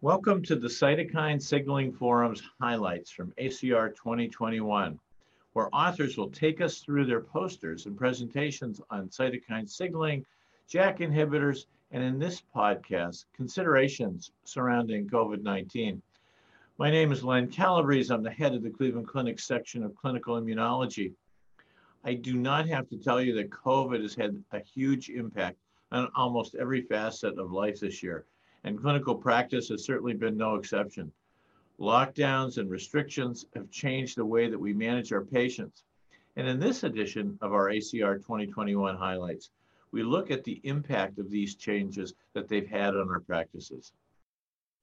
Welcome to the Cytokine Signaling Forum's highlights from ACR 2021, where authors will take us through their posters and presentations on cytokine signaling, JAK inhibitors, and in this podcast, considerations surrounding COVID 19. My name is Len Calabrese. I'm the head of the Cleveland Clinic section of clinical immunology. I do not have to tell you that COVID has had a huge impact on almost every facet of life this year and clinical practice has certainly been no exception. Lockdowns and restrictions have changed the way that we manage our patients. And in this edition of our ACR 2021 highlights, we look at the impact of these changes that they've had on our practices.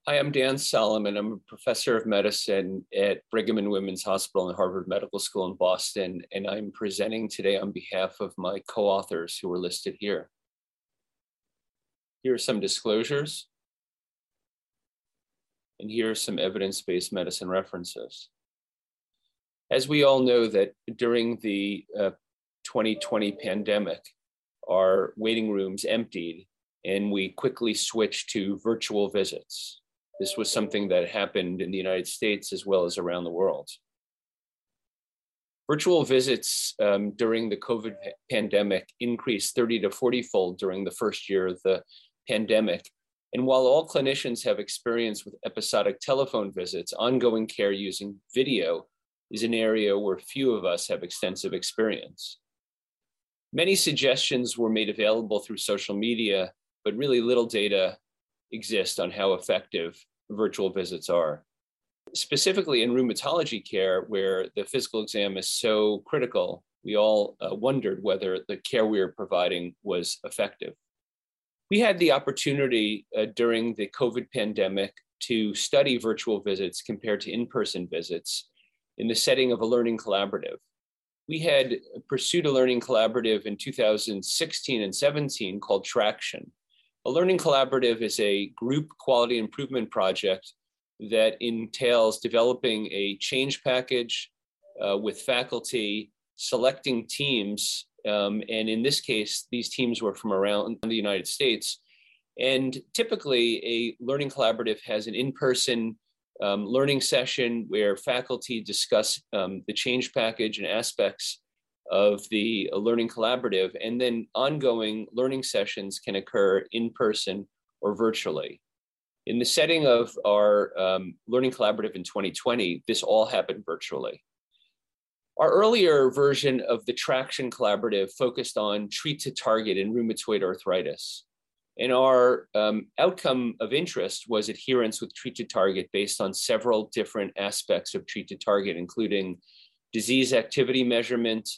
Hi, I'm Dan Solomon. I'm a professor of medicine at Brigham and Women's Hospital and Harvard Medical School in Boston, and I'm presenting today on behalf of my co-authors who are listed here. Here are some disclosures. And here are some evidence-based medicine references. As we all know that during the uh, 2020 pandemic, our waiting rooms emptied and we quickly switched to virtual visits. This was something that happened in the United States as well as around the world. Virtual visits um, during the COVID pandemic increased 30 to 40 fold during the first year of the pandemic and while all clinicians have experience with episodic telephone visits, ongoing care using video is an area where few of us have extensive experience. Many suggestions were made available through social media, but really little data exists on how effective virtual visits are. Specifically in rheumatology care, where the physical exam is so critical, we all uh, wondered whether the care we were providing was effective. We had the opportunity uh, during the COVID pandemic to study virtual visits compared to in person visits in the setting of a learning collaborative. We had pursued a learning collaborative in 2016 and 17 called Traction. A learning collaborative is a group quality improvement project that entails developing a change package uh, with faculty, selecting teams um, and in this case, these teams were from around the United States. And typically, a learning collaborative has an in person um, learning session where faculty discuss um, the change package and aspects of the uh, learning collaborative. And then ongoing learning sessions can occur in person or virtually. In the setting of our um, learning collaborative in 2020, this all happened virtually. Our earlier version of the Traction Collaborative focused on treat to target in rheumatoid arthritis. And our um, outcome of interest was adherence with treat to target based on several different aspects of treat to target, including disease activity measurement,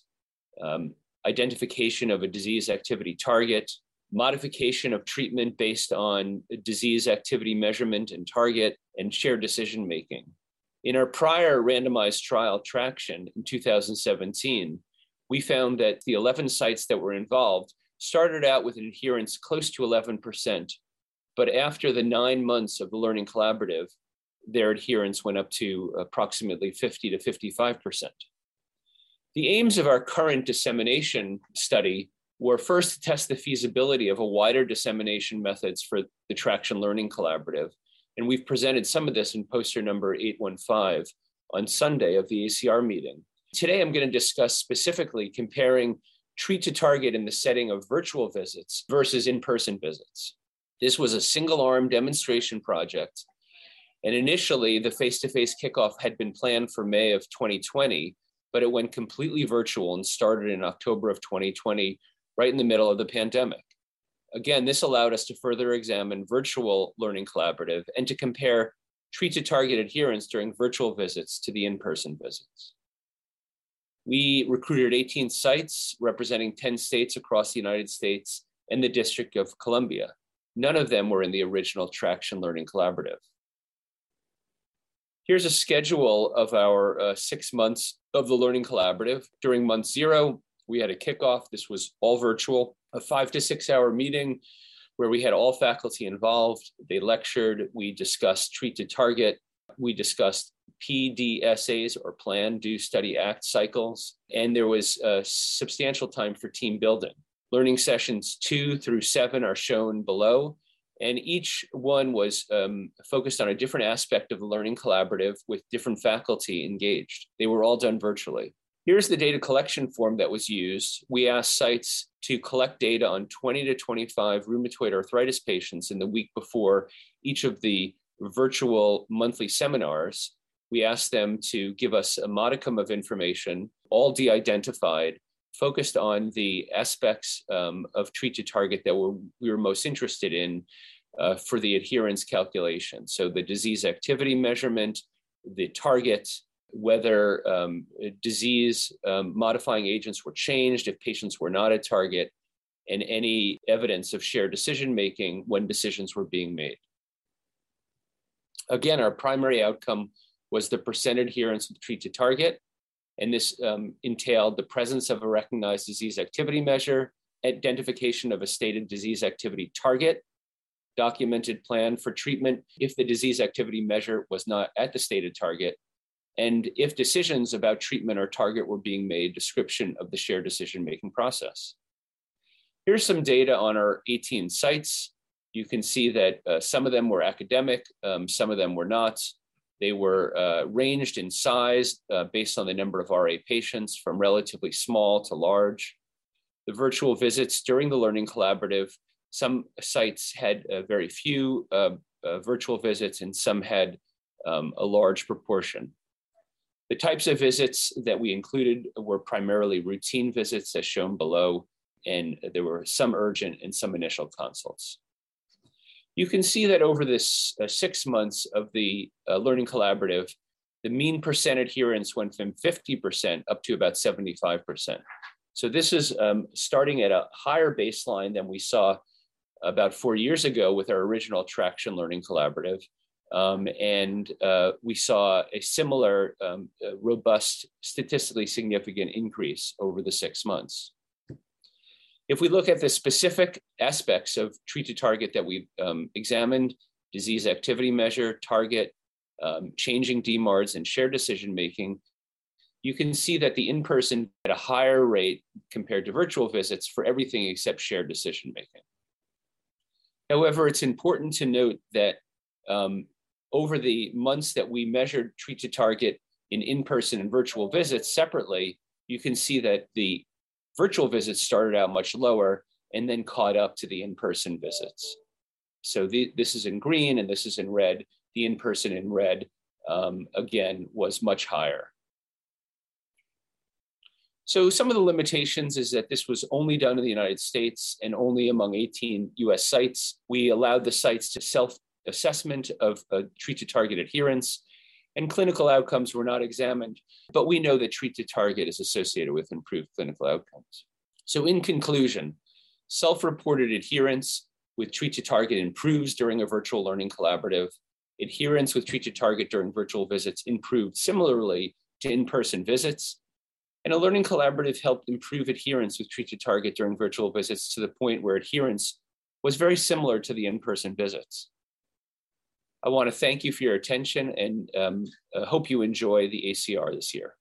um, identification of a disease activity target, modification of treatment based on disease activity measurement and target, and shared decision making. In our prior randomized trial traction in 2017, we found that the 11 sites that were involved started out with an adherence close to 11%, but after the nine months of the Learning Collaborative, their adherence went up to approximately 50 to 55%. The aims of our current dissemination study were first to test the feasibility of a wider dissemination methods for the Traction Learning Collaborative, and we've presented some of this in poster number 815 on Sunday of the ACR meeting. Today, I'm going to discuss specifically comparing treat to target in the setting of virtual visits versus in person visits. This was a single arm demonstration project. And initially, the face to face kickoff had been planned for May of 2020, but it went completely virtual and started in October of 2020, right in the middle of the pandemic. Again, this allowed us to further examine virtual learning collaborative and to compare treat to target adherence during virtual visits to the in-person visits. We recruited 18 sites representing 10 states across the United States and the District of Columbia. None of them were in the original Traction Learning Collaborative. Here's a schedule of our uh, six months of the Learning Collaborative. During month zero, we had a kickoff. This was all virtual a five to six hour meeting where we had all faculty involved. They lectured, we discussed treat to target, we discussed PDSAs or Plan, Do, Study, Act cycles. And there was a substantial time for team building. Learning sessions two through seven are shown below. And each one was um, focused on a different aspect of the learning collaborative with different faculty engaged. They were all done virtually. Here's the data collection form that was used. We asked sites to collect data on 20 to 25 rheumatoid arthritis patients in the week before each of the virtual monthly seminars. We asked them to give us a modicum of information, all de identified, focused on the aspects um, of treat to target that we were most interested in uh, for the adherence calculation. So the disease activity measurement, the target, whether um, disease um, modifying agents were changed, if patients were not a target, and any evidence of shared decision making when decisions were being made. Again, our primary outcome was the percent adherence with treat to target, and this um, entailed the presence of a recognized disease activity measure, identification of a stated disease activity target, documented plan for treatment if the disease activity measure was not at the stated target, and if decisions about treatment or target were being made, description of the shared decision-making process. Here's some data on our 18 sites. You can see that uh, some of them were academic, um, some of them were not. They were uh, ranged in size uh, based on the number of RA patients from relatively small to large. The virtual visits during the Learning Collaborative, some sites had uh, very few uh, uh, virtual visits and some had um, a large proportion. The types of visits that we included were primarily routine visits as shown below, and there were some urgent and some initial consults. You can see that over this uh, six months of the uh, Learning Collaborative, the mean percent adherence went from 50% up to about 75%. So this is um, starting at a higher baseline than we saw about four years ago with our original Traction Learning Collaborative. Um, and uh, we saw a similar um, uh, robust, statistically significant increase over the six months. If we look at the specific aspects of treat to target that we've um, examined, disease activity measure, target, um, changing DMARDs, and shared decision making, you can see that the in-person at a higher rate compared to virtual visits for everything except shared decision making. However, it's important to note that um, over the months that we measured treat to target in in-person and virtual visits separately, you can see that the virtual visits started out much lower and then caught up to the in-person visits. So the, this is in green and this is in red. The in-person in red, um, again, was much higher. So some of the limitations is that this was only done in the United States and only among 18 US sites. We allowed the sites to self assessment of uh, treat to target adherence, and clinical outcomes were not examined, but we know that treat to target is associated with improved clinical outcomes. So, in conclusion, self reported adherence with treat to target improves during a virtual learning collaborative. Adherence with treat to target during virtual visits improved similarly to in person visits. And a learning collaborative helped improve adherence with treat to target during virtual visits to the point where adherence was very similar to the in person visits. I want to thank you for your attention and um, uh, hope you enjoy the ACR this year.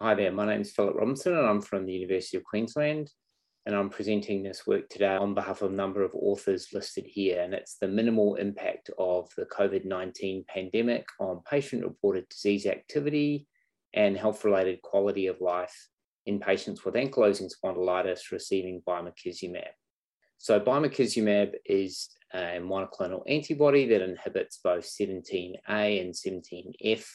Hi there, my name is Philip Robinson and I'm from the University of Queensland and I'm presenting this work today on behalf of a number of authors listed here and it's the minimal impact of the COVID-19 pandemic on patient-reported disease activity and health-related quality of life in patients with ankylosing spondylitis receiving bimekizumab. So bimekizumab is a monoclonal antibody that inhibits both 17A and 17F,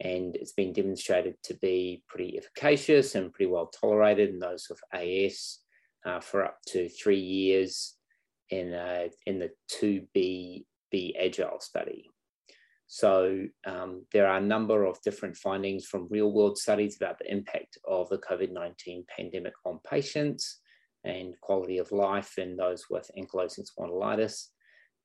and it's been demonstrated to be pretty efficacious and pretty well tolerated in those with AS uh, for up to three years in, uh, in the 2B Be Agile study. So um, there are a number of different findings from real world studies about the impact of the COVID 19 pandemic on patients and quality of life in those with ankylosing spondylitis.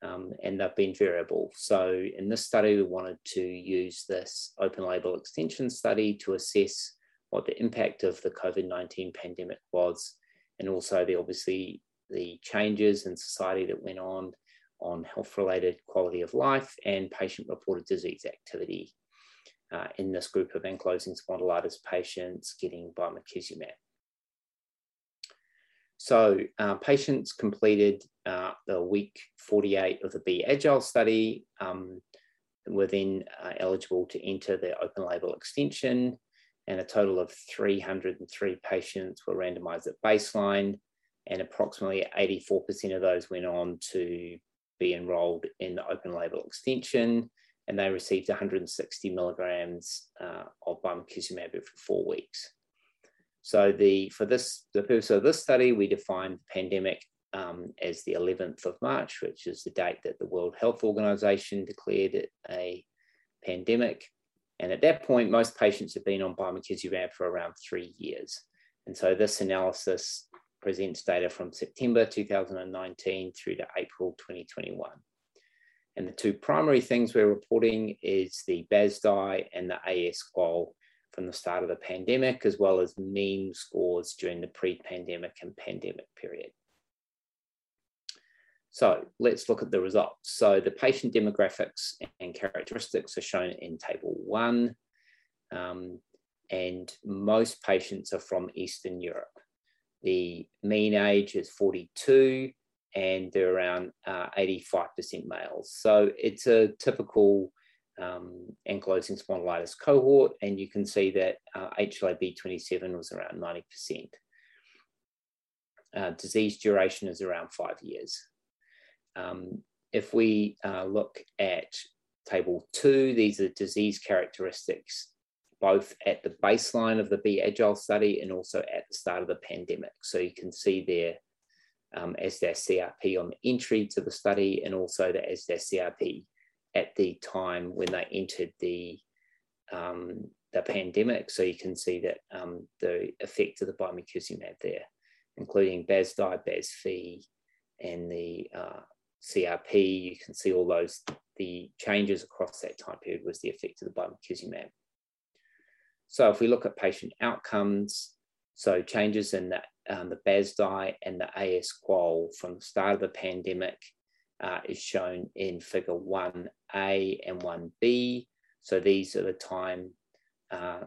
Um, and they've been variable. So in this study, we wanted to use this open label extension study to assess what the impact of the COVID-19 pandemic was, and also the obviously the changes in society that went on on health-related quality of life and patient-reported disease activity. uh, in this group of ankylosing spondylitis patients getting bimekizumab. So uh, patients completed uh, the week 48 of the Be Agile study, um, were then uh, eligible to enter the open label extension and a total of 303 patients were randomized at baseline and approximately 84% of those went on to be enrolled in the open label extension and they received 160 milligrams uh, of bimekizumab for four weeks. So the for this the purpose of this study, we defined pandemic um, as the 11th of March, which is the date that the World Health Organization declared it a pandemic. And at that point, most patients have been on bimekizumab for around three years. And so this analysis presents data from September 2019 through to April 2021. And the two primary things we're reporting is the BASDAI and the AS-QOL from the start of the pandemic, as well as mean scores during the pre-pandemic and pandemic period. So let's look at the results. So the patient demographics and characteristics are shown in table one. Um, and most patients are from Eastern Europe. The mean age is 42 and they're around uh, 85% males. So it's a typical um, ankylosing spondylitis cohort, and you can see that uh, HLA-B27 was around 90%. Uh, disease duration is around five years. Um, if we uh, look at table two, these are disease characteristics, both at the baseline of the Be Agile study and also at the start of the pandemic. So you can see there um, as their CRP on entry to the study and also the, as their CRP at the time when they entered the um, the pandemic. So you can see that um, the effect of the bimekizumab there, including BASDAI, BASFI, and the uh, CRP. You can see all those the changes across that time period was the effect of the bimekizumab. So if we look at patient outcomes, so changes in the, um, the BASDAI and the AS-QOL from the start of the pandemic uh, is shown in figure 1A and 1B. So these are the time uh,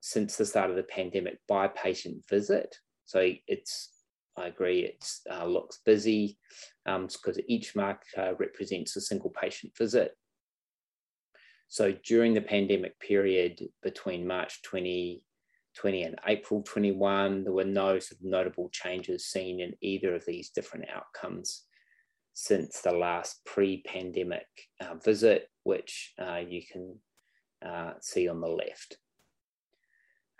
since the start of the pandemic by patient visit. So it's, I agree, it uh, looks busy because um, each marker represents a single patient visit. So during the pandemic period between March 2020 and April 21, there were no sort of notable changes seen in either of these different outcomes since the last pre-pandemic uh, visit, which uh, you can uh, see on the left.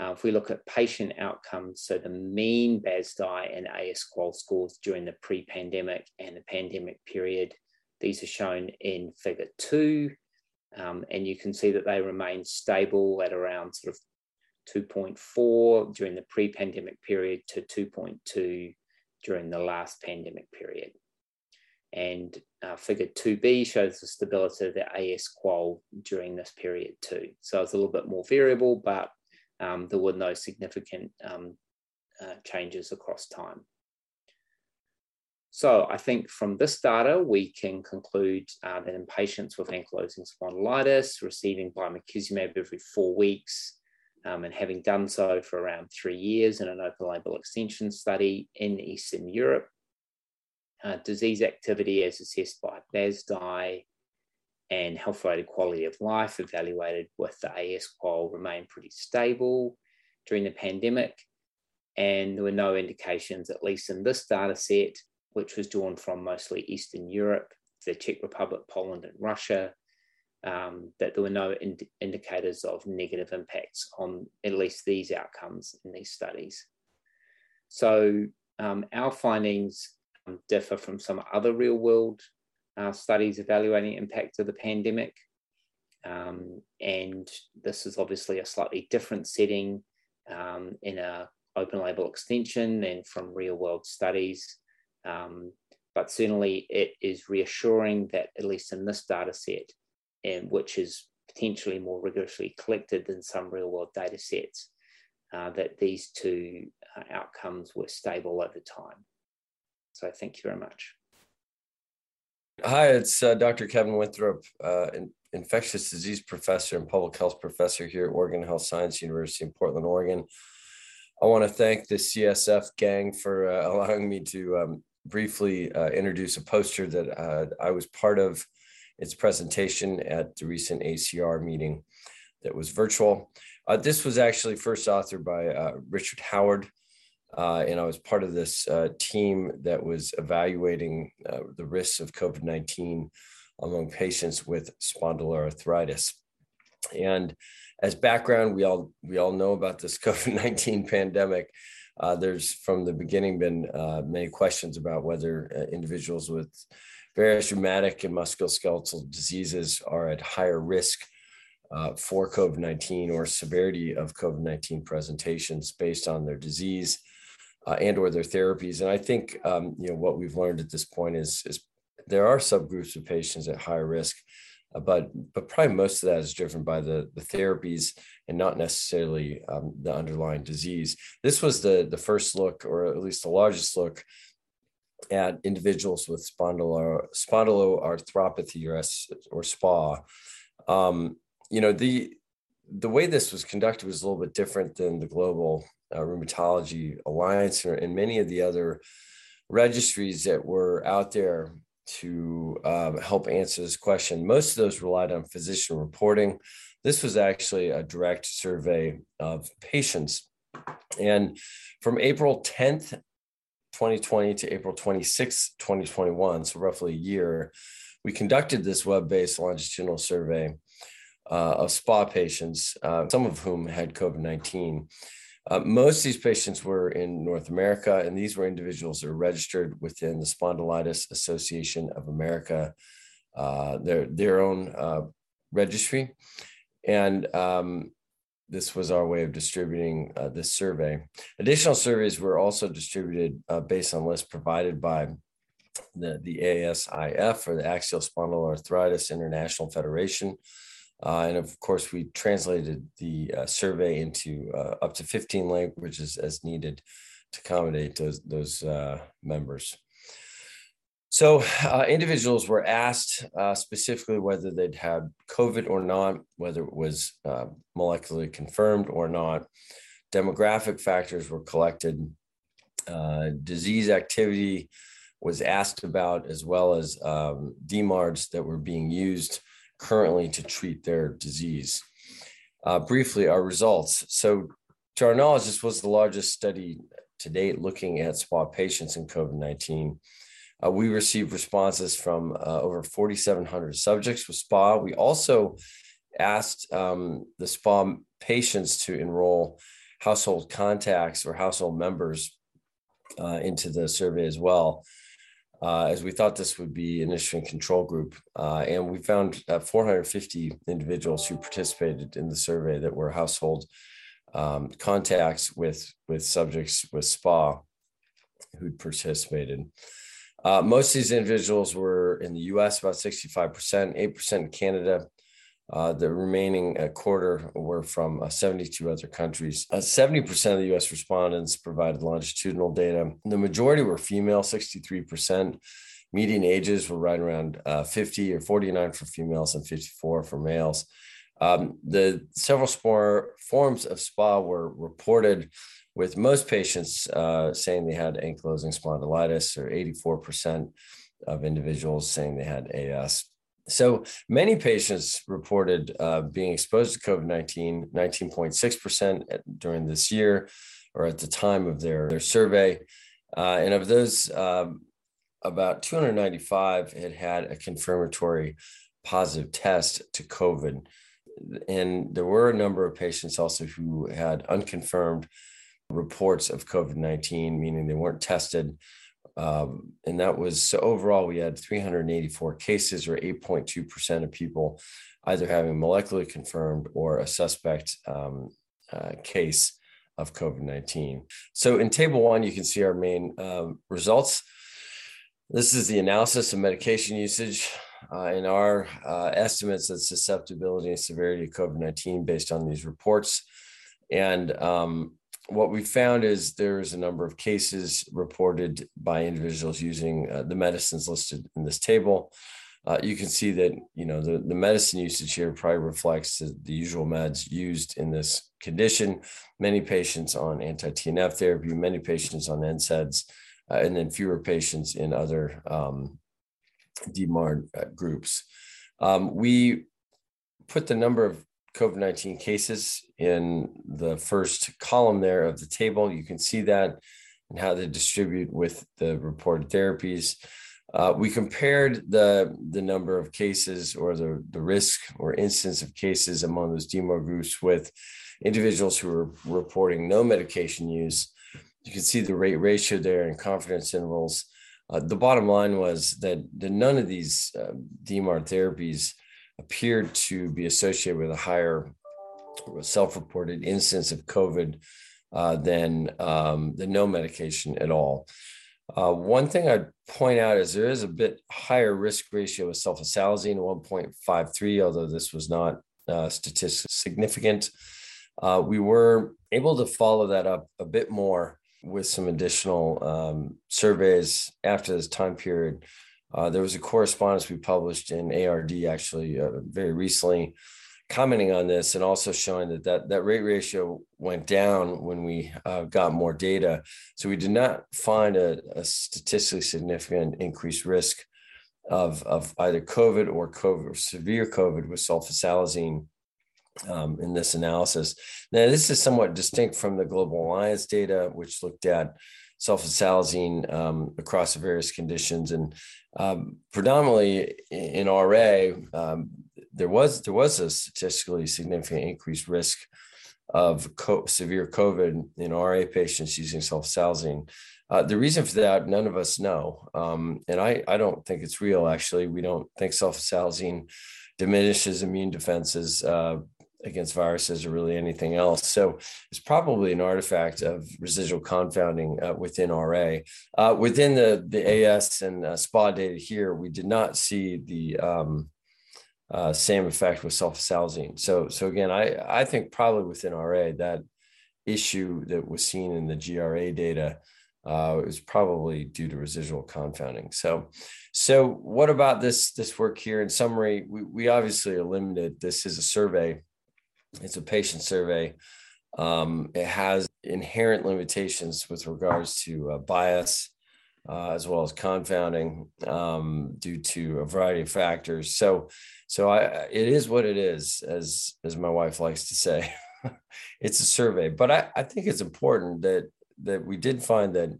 Uh, if we look at patient outcomes, so the mean BASDAI and AS-QOL scores during the pre-pandemic and the pandemic period, these are shown in figure two, um, and you can see that they remain stable at around sort of 2.4 during the pre-pandemic period to 2.2 during the last pandemic period. And uh, figure 2b shows the stability of the AS-QOL during this period too. So it's a little bit more variable, but um, there were no significant um, uh, changes across time. So I think from this data, we can conclude uh, that in patients with ankylosing spondylitis receiving bimekizumab every four weeks um, and having done so for around three years in an open label extension study in Eastern Europe, uh, disease activity as assessed by BASDAI and health-related quality of life evaluated with the AS-QOL remained pretty stable during the pandemic. And there were no indications, at least in this data set, which was drawn from mostly Eastern Europe, the Czech Republic, Poland, and Russia, um, that there were no ind indicators of negative impacts on at least these outcomes in these studies. So um, our findings differ from some other real world uh, studies evaluating impact of the pandemic. Um, and this is obviously a slightly different setting um, in a open label extension than from real world studies. Um, but certainly it is reassuring that at least in this data set, and which is potentially more rigorously collected than some real world data sets, uh, that these two uh, outcomes were stable over time. So I thank you very much. Hi, it's uh, Dr. Kevin Winthrop uh, in, infectious disease professor and public health professor here at Oregon Health Science University in Portland, Oregon. I want to thank the CSF gang for uh, allowing me to um, briefly uh, introduce a poster that uh, I was part of its presentation at the recent ACR meeting that was virtual. Uh, this was actually first authored by Richard Howard, uh, and I was part of this uh, team that was evaluating uh, the risks of COVID 19 among patients with spondyloarthritis. And as background, we all we all know about this COVID 19 pandemic. Uh, there's from the beginning been uh, many questions about whether uh, individuals with various rheumatic and musculoskeletal diseases are at higher risk uh, for COVID 19 or severity of COVID 19 presentations based on their disease uh, and or their therapies. And I think um, you know what we've learned at this point is, is there are subgroups of patients at higher risk, uh, but but probably most of that is driven by the, the therapies and not necessarily um, the underlying disease. This was the the first look, or at least the largest look, at individuals with spondylo, spondyloarthropathy or, or SPA. Um, you know the the way this was conducted was a little bit different than the global uh, rheumatology alliance and many of the other registries that were out there to um, help answer this question. Most of those relied on physician reporting. This was actually a direct survey of patients. And from April 10th, 2020 to April 26th, 2021, so roughly a year, we conducted this web based longitudinal survey uh, of SPA patients, uh, some of whom had COVID 19. Uh, most of these patients were in North America, and these were individuals that are registered within the Spondylitis Association of America, uh, their their own uh, registry, and um, this was our way of distributing uh, this survey. Additional surveys were also distributed uh, based on lists provided by the, the ASIF or the Axial Spondyloarthritis International Federation. Uh, and of course, we translated the uh, survey into uh, up to 15 languages as needed to accommodate those, those uh, members. So, uh, individuals were asked uh, specifically whether they'd had COVID or not, whether it was molecularly confirmed or not. Demographic factors were collected, disease activity was asked about, as well as um, DMARDs that were being used currently to treat their disease. Uh, briefly, our results. So, to our knowledge, this was the largest study to date looking at SPA patients in COVID 19. Uh, we received responses from uh, over 4,700 subjects with SPA. We also asked um, the SPA patients to enroll household contacts or household members uh, into the survey as well uh, as we thought this would be an interesting control group. Uh, and we found uh, 450 individuals who participated in the survey that were household um, contacts with, with subjects with SPA who'd participated. Uh, most of these individuals were in the US, about 65%, 8% in Canada, uh, the remaining uh, quarter were from uh, 72 other countries. 70% uh, of the US respondents provided longitudinal data. The majority were female, 63%. Median ages were right around uh, 50 or 49 for females and 54 for males. Um, the several spore forms of SPA were reported with most patients uh, saying they had ankylosing spondylitis, or 84% of individuals saying they had AS. So many patients reported uh, being exposed to COVID 19, 19.6% during this year or at the time of their, their survey. Uh, and of those, um, about 295 had had a confirmatory positive test to COVID. And there were a number of patients also who had unconfirmed reports of COVID 19, meaning they weren't tested um, and that was so overall, we had 384 cases, or 8.2% of people either having molecularly confirmed or a suspect um, uh, case of COVID 19. So in table one, you can see our main um, results. This is the analysis of medication usage uh, in our uh, estimates of susceptibility and severity of COVID 19 based on these reports. And um, what we found is there's a number of cases reported by individuals using uh, the medicines listed in this table. uh, you can see that you know the, the medicine usage here probably reflects the, the usual meds used in this condition. Many patients on anti-TNF therapy, many patients on NSAIDs, uh, and then fewer patients in other um, DMARD uh, groups. Um, we put the number of COVID 19 cases in the first column there of the table. You can see that and how they distribute with the reported therapies. Uh, we compared the, the number of cases or the, the risk or instance of cases among those DMARD groups with individuals who were reporting no medication use. You can see the rate ratio there and confidence intervals. Uh, the bottom line was that, that none of these uh, therapies appeared to be associated with a higher self-reported incidence of COVID uh, than, um, than no medication at all. Uh, one thing I'd point out is there is a bit higher risk ratio with sulfasalazine, 1.53, although this was not uh, statistically significant. Uh, we were able to follow that up a bit more with some additional um, surveys after this time period. Uh, there was a correspondence we published in ARD actually uh, very recently commenting on this and also showing that that, that rate ratio went down when we uh, got more data. So we did not find a, a statistically significant increased risk of, of either COVID or COVID severe COVID with sulfasalazine um, in this analysis. Now, this is somewhat distinct from the Global Alliance data, which looked at sulfasalazine um, across various conditions. And um, predominantly in RA, um, there was there was a statistically significant increased risk of co- severe COVID in RA patients using sulfasalazine. Uh, the reason for that, none of us know, um, and I I don't think it's real. Actually, we don't think sulfasalazine diminishes immune defenses. Uh, against viruses or really anything else. So it's probably an artifact of residual confounding uh, within RA. Uh, within the, the AS and uh, SPA data here, we did not see the um, uh, same effect with sulfasalazine. So, so again, I, I think probably within RA, that issue that was seen in the GRA data uh, is probably due to residual confounding. So, so what about this this work here? In summary, we, we obviously are limited. This is a survey it's a patient survey. Um, it has inherent limitations with regards to uh, bias uh, as well as confounding um, due to a variety of factors. So, so I, it is what it is, as as my wife likes to say. it's a survey, but I, I think it's important that that we did find that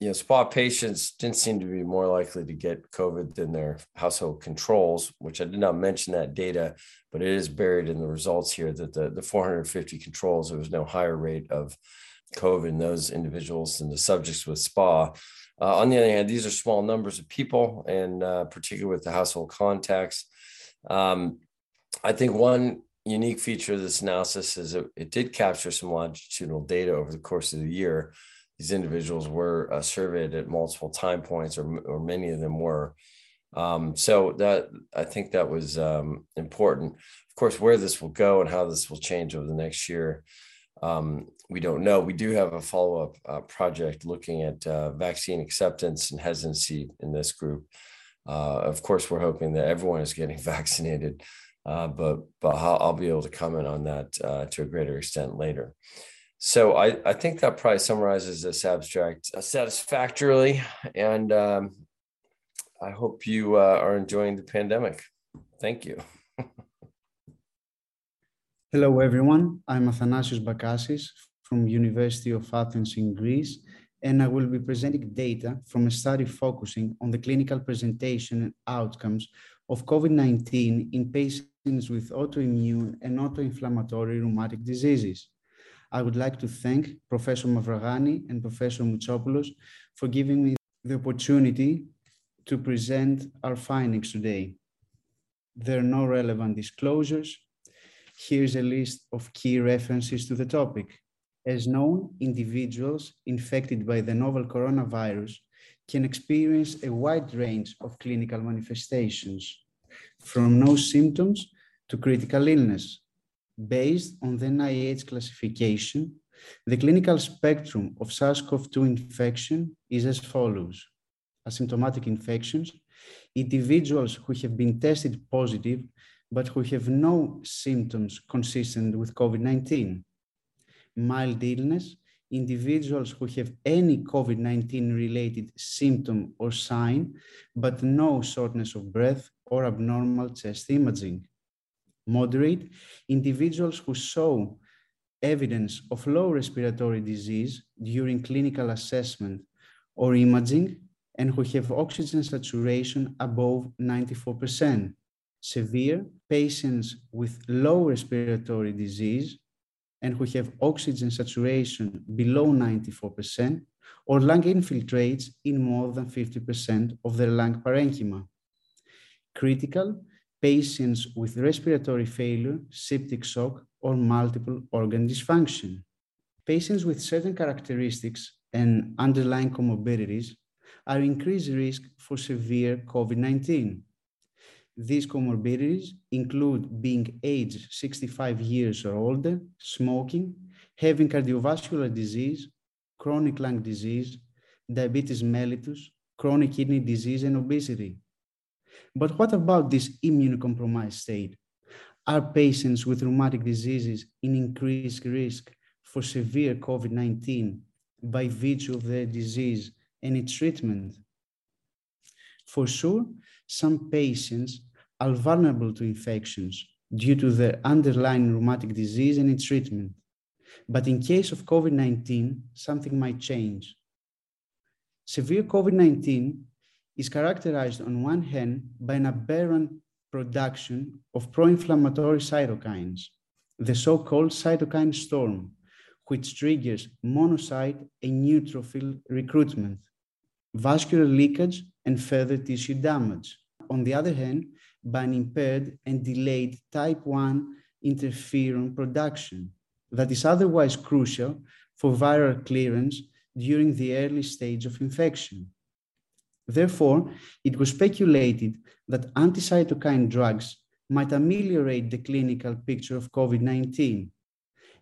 you know, SPA patients didn't seem to be more likely to get COVID than their household controls, which I did not mention that data, but it is buried in the results here that the, the 450 controls, there was no higher rate of COVID in those individuals than the subjects with SPA. Uh, on the other hand, these are small numbers of people, and uh, particularly with the household contacts. Um, I think one unique feature of this analysis is it, it did capture some longitudinal data over the course of the year these individuals were uh, surveyed at multiple time points, or, or many of them were. Um, so that I think that was um, important. Of course, where this will go and how this will change over the next year, um, we don't know. We do have a follow up uh, project looking at uh, vaccine acceptance and hesitancy in this group. Uh, of course, we're hoping that everyone is getting vaccinated, uh, but but I'll, I'll, be able to comment on that uh, to a greater extent later. So I, I think that probably summarizes this abstract uh, satisfactorily. And um, I hope you uh, are enjoying the pandemic. Thank you. Hello, everyone. I'm Athanasios Bakasis from University of Athens in Greece, and I will be presenting data from a study focusing on the clinical presentation and outcomes of COVID-19 in patients with autoimmune and autoinflammatory rheumatic diseases. I would like to thank Professor Mavragani and Professor Moutsopoulos for giving me the opportunity to present our findings today. There are no relevant disclosures. Here's a list of key references to the topic. As known, individuals infected by the novel coronavirus can experience a wide range of clinical manifestations, from no symptoms to critical illness, based on the NIH classification, the clinical spectrum of SARS-CoV-2 infection is as follows. Asymptomatic infections individuals who have been tested positive but who have no symptoms consistent with COVID-19. Mild illness, individuals who have any COVID-19 related symptom or sign, but no shortness of breath or abnormal chest imaging. Moderate, individuals who show evidence of low respiratory disease during clinical assessment or imaging and who have oxygen saturation above 94%. Severe patients with low respiratory disease and who have oxygen saturation below 94% or lung infiltrates in more than 50% of their lung parenchyma. Critical patients with respiratory failure, septic shock, or multiple organ dysfunction. Patients with certain characteristics and underlying comorbidities are increased risk for severe COVID-19. These comorbidities include being aged 65 years or older, smoking, having cardiovascular disease, chronic lung disease, diabetes mellitus, chronic kidney disease, and obesity. But what about this immunocompromised state? Are patients with rheumatic diseases in increased risk for severe COVID-19 by virtue of their disease and its treatment? For sure, some patients are vulnerable to infections due to their underlying rheumatic disease and its treatment. But in case of COVID-19, something might change. Severe COVID-19 is characterized on one hand by an aberrant production of pro-inflammatory cytokines, the so-called cytokine storm, which triggers monocyte and neutrophil recruitment, vascular leakage, and further tissue damage. On the other hand, by an impaired and delayed type 1 interferon production that is otherwise crucial for viral clearance during the early stage of infection. Therefore, it was speculated that anti-cytokine drugs might ameliorate the clinical picture of COVID-19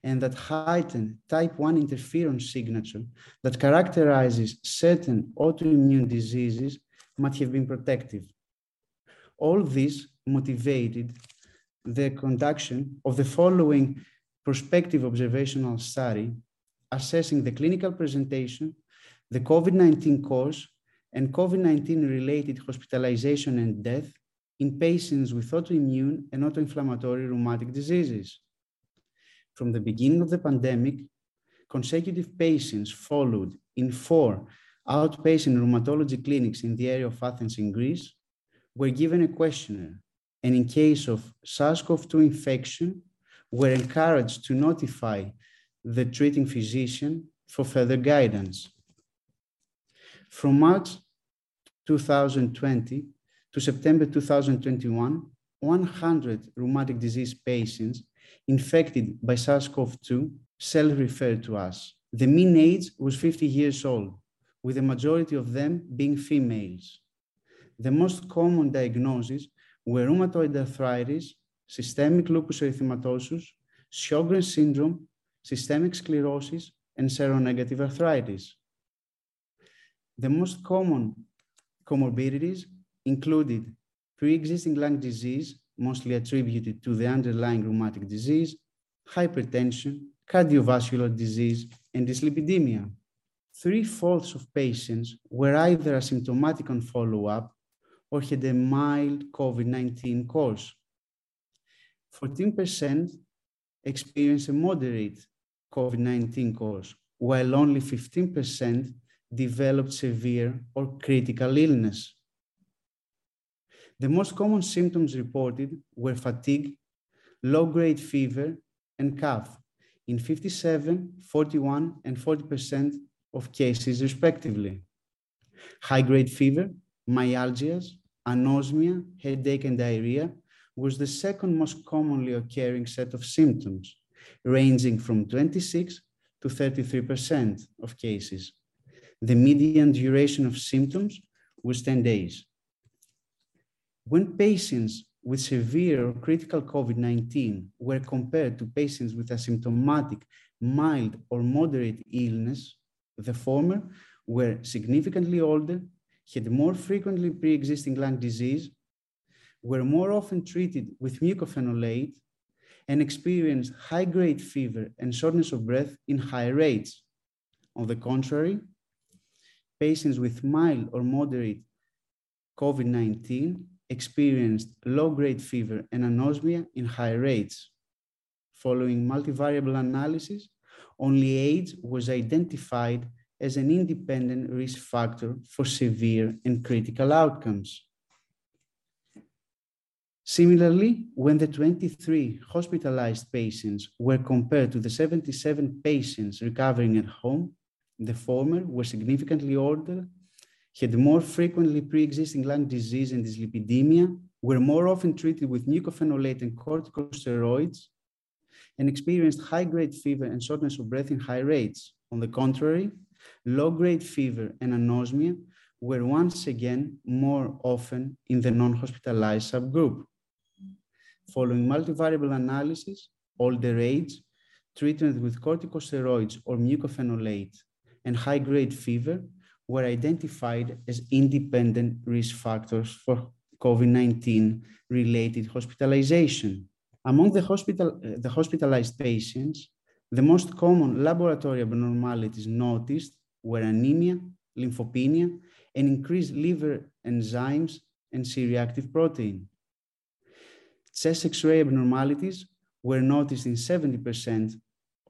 and that heightened type 1 interferon signature that characterizes certain autoimmune diseases might have been protective. All this motivated the conduction of the following prospective observational study assessing the clinical presentation, the COVID-19 course, and COVID-19 related hospitalization and death in patients with autoimmune and autoinflammatory rheumatic diseases. From the beginning of the pandemic, consecutive patients followed in four outpatient rheumatology clinics in the area of Athens in Greece were given a questionnaire and in case of SARS-CoV-2 infection were encouraged to notify the treating physician for further guidance. From March 2020 to September 2021, 100 rheumatic disease patients infected by SARS-CoV-2 self-referred to us. The mean age was 50 years old, with the majority of them being females. The most common diagnoses were rheumatoid arthritis, systemic lupus erythematosus, Sjogren's syndrome, systemic sclerosis, and seronegative arthritis. The most common comorbidities included pre-existing lung disease, mostly attributed to the underlying rheumatic disease, hypertension, cardiovascular disease, and dyslipidemia. Three-fourths of patients were either asymptomatic on follow-up or had a mild COVID-19 course. 14% experienced a moderate COVID-19 course, while only 15% developed severe or critical illness. The most common symptoms reported were fatigue, low-grade fever, and cough in 57, 41, and 40% of cases respectively. High-grade fever, myalgias, anosmia, headache, and diarrhea was the second most commonly occurring set of symptoms, ranging from 26 to 33% of cases the median duration of symptoms was 10 days. When patients with severe or critical COVID-19 were compared to patients with asymptomatic, mild or moderate illness, the former were significantly older, had more frequently pre-existing lung disease, were more often treated with mycophenolate, and experienced high-grade fever and shortness of breath in high rates. On the contrary, patients with mild or moderate COVID-19 experienced low-grade fever and anosmia in high rates. Following multivariable analysis, only AIDS was identified as an independent risk factor for severe and critical outcomes. Similarly, when the 23 hospitalized patients were compared to the 77 patients recovering at home, the former were significantly older, had more frequently pre-existing lung disease and dyslipidemia, were more often treated with mycophenolate and corticosteroids, and experienced high-grade fever and shortness of breath in high rates. On the contrary, low-grade fever and anosmia were once again more often in the non-hospitalized subgroup. Following multivariable analysis, older age, treatment with corticosteroids or mycophenolate, and high-grade fever were identified as independent risk factors for COVID-19 related hospitalization. Among the, hospital, uh, the hospitalized patients, the most common laboratory abnormalities noticed were anemia, lymphopenia, and increased liver enzymes and C-reactive protein. Chest X-ray abnormalities were noticed in 70%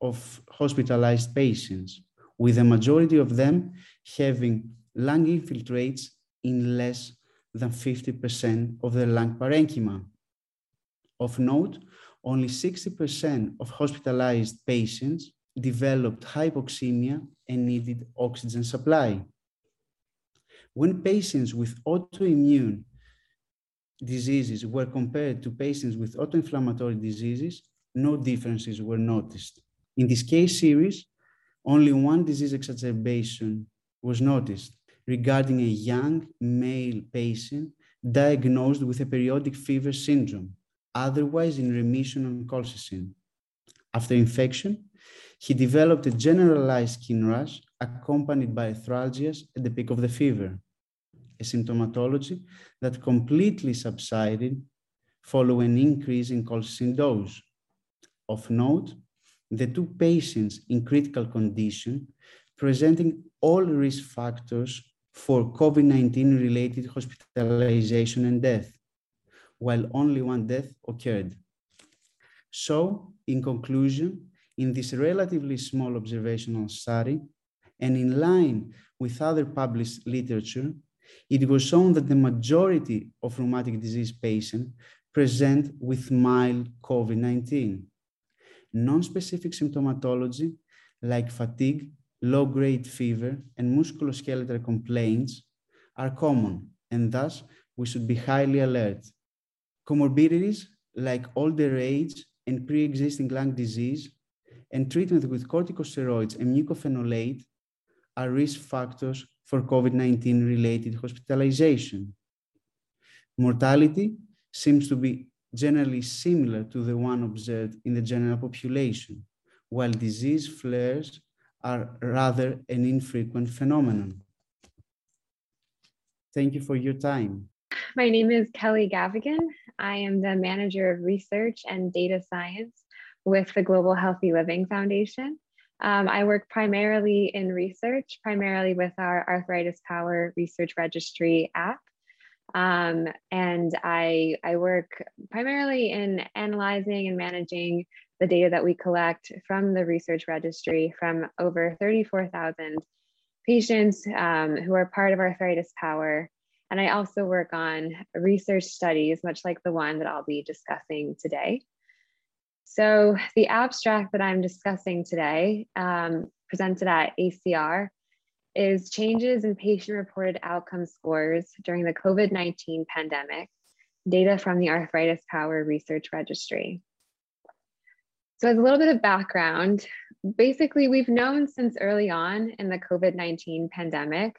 of hospitalized patients, with the majority of them having lung infiltrates in less than 50% of the lung parenchyma. Of note, only 60% of hospitalized patients developed hypoxemia and needed oxygen supply. When patients with autoimmune diseases were compared to patients with autoinflammatory diseases, no differences were noticed. In this case series, only one disease exacerbation was noticed regarding a young male patient diagnosed with a periodic fever syndrome otherwise in remission on colchicine. After infection, he developed a generalized skin rash accompanied by arthralgias at the peak of the fever, a symptomatology that completely subsided following an increase in colchicine dose. Of note, the two patients in critical condition presenting all risk factors for COVID-19 related hospitalization and death while only one death occurred. So, in conclusion, in this relatively small observational study, and in line with other published literature, it was shown that the majority of rheumatic disease patients present with mild COVID-19. Non-specific symptomatology like fatigue, low-grade fever, and musculoskeletal complaints are common, and thus we should be highly alert. Comorbidities like older age and pre-existing lung disease and treatment with corticosteroids and mycophenolate are risk factors for COVID-19 related hospitalization. Mortality seems to be generally similar to the one observed in the general population, while disease flares are rather an infrequent phenomenon. Thank you for your time. My name is Kelly Gavigan. I am the manager of research and data science with the Global Healthy Living Foundation. Um, I work primarily in research, primarily with our Arthritis Power Research Registry app. Um, and I, I work primarily in analyzing and managing the data that we collect from the research registry from over 34,000 patients um, who are part of Arthritis Power and I also work on research studies, much like the one that I'll be discussing today. So the abstract that I'm discussing today, um, presented at ACR, is changes in patient-reported outcome scores during the COVID-19 pandemic, data from the Arthritis Power Research Registry. So as a little bit of background, basically we've known since early on in the COVID-19 pandemic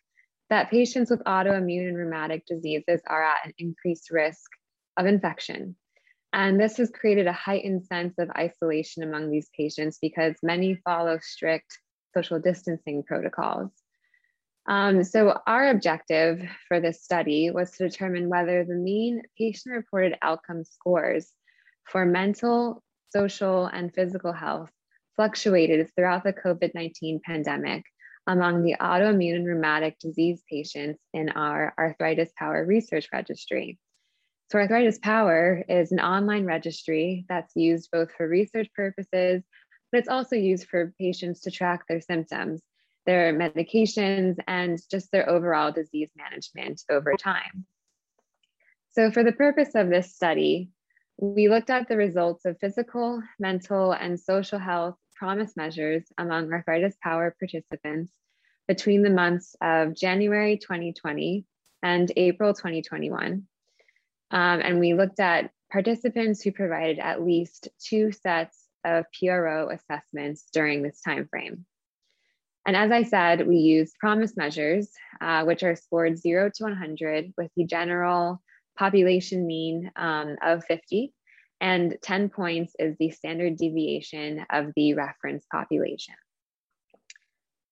that patients with autoimmune and rheumatic diseases are at an increased risk of infection. And this has created a heightened sense of isolation among these patients because many follow strict social distancing protocols. Um, so our objective for this study was to determine whether the mean patient-reported outcome scores for mental, social, and physical health fluctuated throughout the COVID-19 pandemic among the autoimmune and rheumatic disease patients in our Arthritis Power Research Registry. So Arthritis Power is an online registry that's used both for research purposes, but it's also used for patients to track their symptoms, their medications, and just their overall disease management over time. So for the purpose of this study, we looked at the results of physical, mental, and social health PROMIS measures among Arthritis Power participants between the months of January 2020 and April 2021. Um, and we looked at participants who provided at least two sets of PRO assessments during this time frame. And as I said, we used PROMIS measures, uh, which are scored 0 to 100 with the general population mean um, of 50 and 10 points is the standard deviation of the reference population.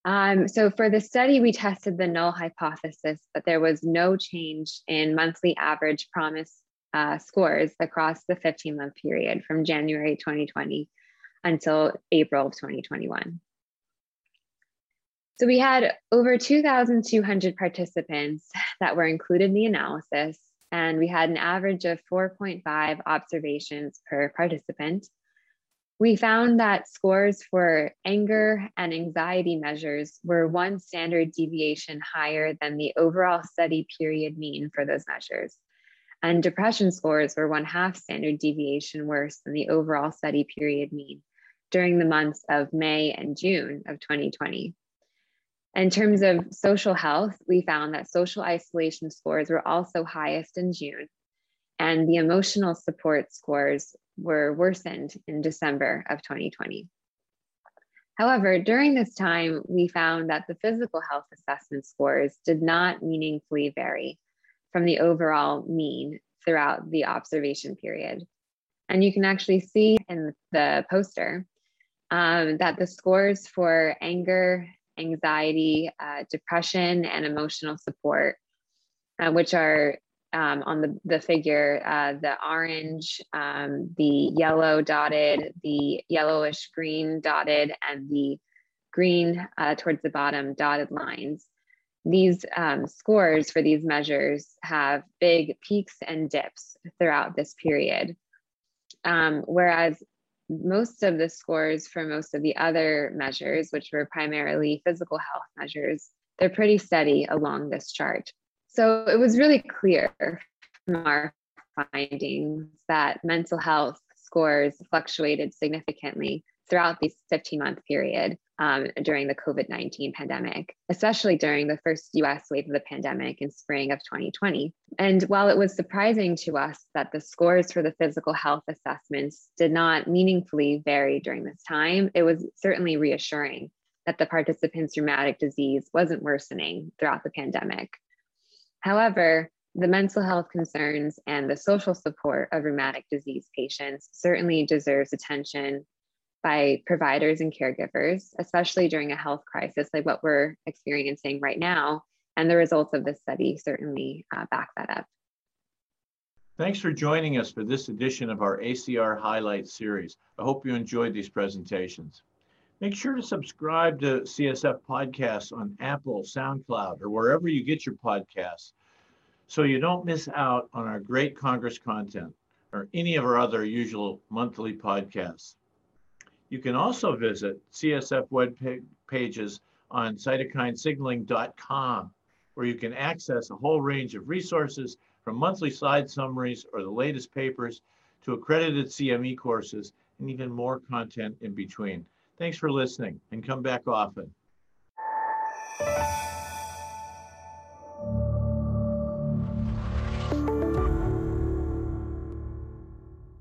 Um, so for the study, we tested the null hypothesis, that there was no change in monthly average PROMIS uh, scores across the 15 month period from January 2020 until April of 2021. So we had over 2,200 participants that were included in the analysis, and we had an average of 4.5 observations per participant. We found that scores for anger and anxiety measures were one standard deviation higher than the overall study period mean for those measures. And depression scores were one half standard deviation worse than the overall study period mean during the months of May and June of 2020. In terms of social health, we found that social isolation scores were also highest in June, and the emotional support scores were worsened in December of 2020. However, during this time, we found that the physical health assessment scores did not meaningfully vary from the overall mean throughout the observation period. And you can actually see in the poster um, that the scores for anger, anxiety, uh, depression, and emotional support, uh, which are um, on the, the figure, uh, the orange, um, the yellow dotted, the yellowish green dotted, and the green uh, towards the bottom dotted lines. These um, scores for these measures have big peaks and dips throughout this period. Um, whereas most of the scores for most of the other measures, which were primarily physical health measures, they're pretty steady along this chart. So it was really clear from our findings that mental health scores fluctuated significantly throughout this 15 month period um, during the COVID 19 pandemic, especially during the first US wave of the pandemic in spring of 2020. And while it was surprising to us that the scores for the physical health assessments did not meaningfully vary during this time, it was certainly reassuring that the participants' rheumatic disease wasn't worsening throughout the pandemic. However, the mental health concerns and the social support of rheumatic disease patients certainly deserves attention by providers and caregivers, especially during a health crisis like what we're experiencing right now. And the results of this study certainly uh, back that up. Thanks for joining us for this edition of our ACR Highlight Series. I hope you enjoyed these presentations. Make sure to subscribe to CSF podcasts on Apple, SoundCloud, or wherever you get your podcasts so you don't miss out on our great Congress content or any of our other usual monthly podcasts. You can also visit CSF web pages on cytokinesignaling.com, where you can access a whole range of resources from monthly slide summaries or the latest papers to accredited CME courses and even more content in between. Thanks for listening and come back often.